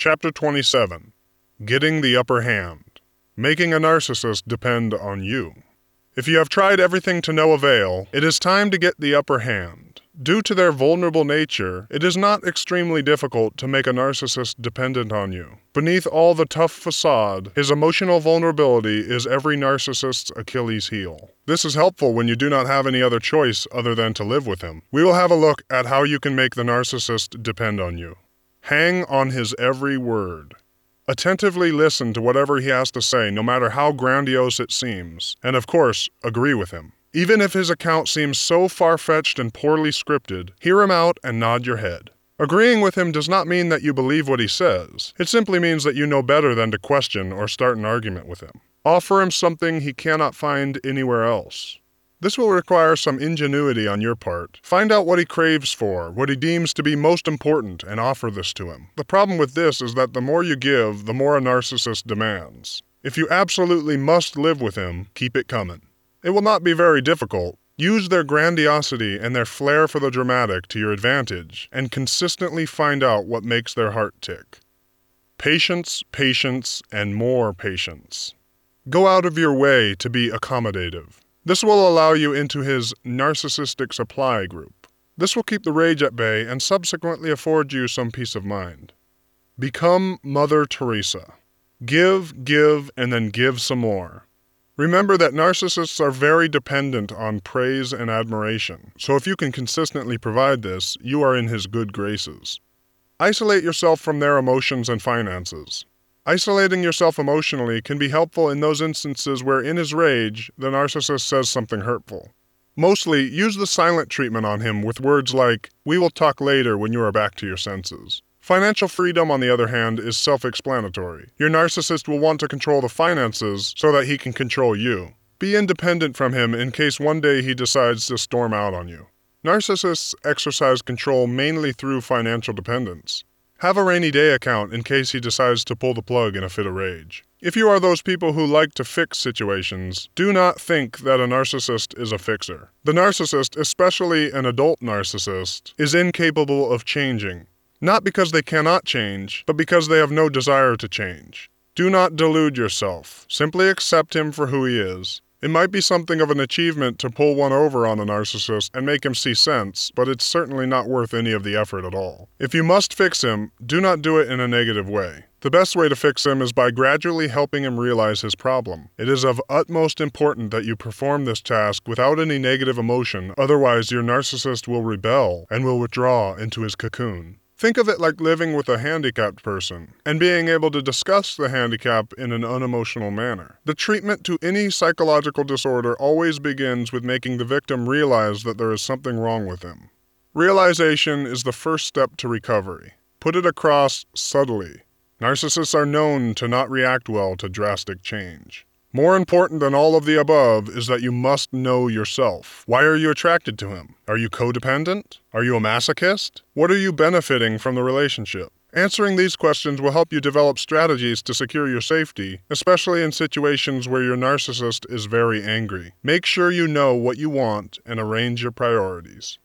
Chapter 27 Getting the Upper Hand Making a Narcissist Depend on You. If you have tried everything to no avail, it is time to get the upper hand. Due to their vulnerable nature, it is not extremely difficult to make a narcissist dependent on you. Beneath all the tough facade, his emotional vulnerability is every narcissist's Achilles heel. This is helpful when you do not have any other choice other than to live with him. We will have a look at how you can make the narcissist depend on you. Hang on his every word. Attentively listen to whatever he has to say, no matter how grandiose it seems, and of course, agree with him. Even if his account seems so far fetched and poorly scripted, hear him out and nod your head. Agreeing with him does not mean that you believe what he says, it simply means that you know better than to question or start an argument with him. Offer him something he cannot find anywhere else. This will require some ingenuity on your part. Find out what he craves for, what he deems to be most important, and offer this to him. The problem with this is that the more you give, the more a narcissist demands. If you absolutely must live with him, keep it coming. It will not be very difficult. Use their grandiosity and their flair for the dramatic to your advantage, and consistently find out what makes their heart tick. Patience, patience, and more patience. Go out of your way to be accommodative. This will allow you into his narcissistic supply group. This will keep the rage at bay and subsequently afford you some peace of mind. Become Mother Teresa. Give, give, and then give some more. Remember that narcissists are very dependent on praise and admiration, so if you can consistently provide this, you are in his good graces. Isolate yourself from their emotions and finances. Isolating yourself emotionally can be helpful in those instances where, in his rage, the narcissist says something hurtful. Mostly, use the silent treatment on him with words like, We will talk later when you are back to your senses. Financial freedom, on the other hand, is self explanatory. Your narcissist will want to control the finances so that he can control you. Be independent from him in case one day he decides to storm out on you. Narcissists exercise control mainly through financial dependence. Have a rainy day account in case he decides to pull the plug in a fit of rage. If you are those people who like to fix situations, do not think that a narcissist is a fixer. The narcissist, especially an adult narcissist, is incapable of changing. Not because they cannot change, but because they have no desire to change. Do not delude yourself. Simply accept him for who he is. It might be something of an achievement to pull one over on a narcissist and make him see sense, but it's certainly not worth any of the effort at all. If you must fix him, do not do it in a negative way. The best way to fix him is by gradually helping him realize his problem. It is of utmost importance that you perform this task without any negative emotion, otherwise, your narcissist will rebel and will withdraw into his cocoon. Think of it like living with a handicapped person and being able to discuss the handicap in an unemotional manner. The treatment to any psychological disorder always begins with making the victim realize that there is something wrong with him. Realization is the first step to recovery. Put it across subtly. Narcissists are known to not react well to drastic change. More important than all of the above is that you must know yourself. Why are you attracted to him? Are you codependent? Are you a masochist? What are you benefiting from the relationship? Answering these questions will help you develop strategies to secure your safety, especially in situations where your narcissist is very angry. Make sure you know what you want and arrange your priorities.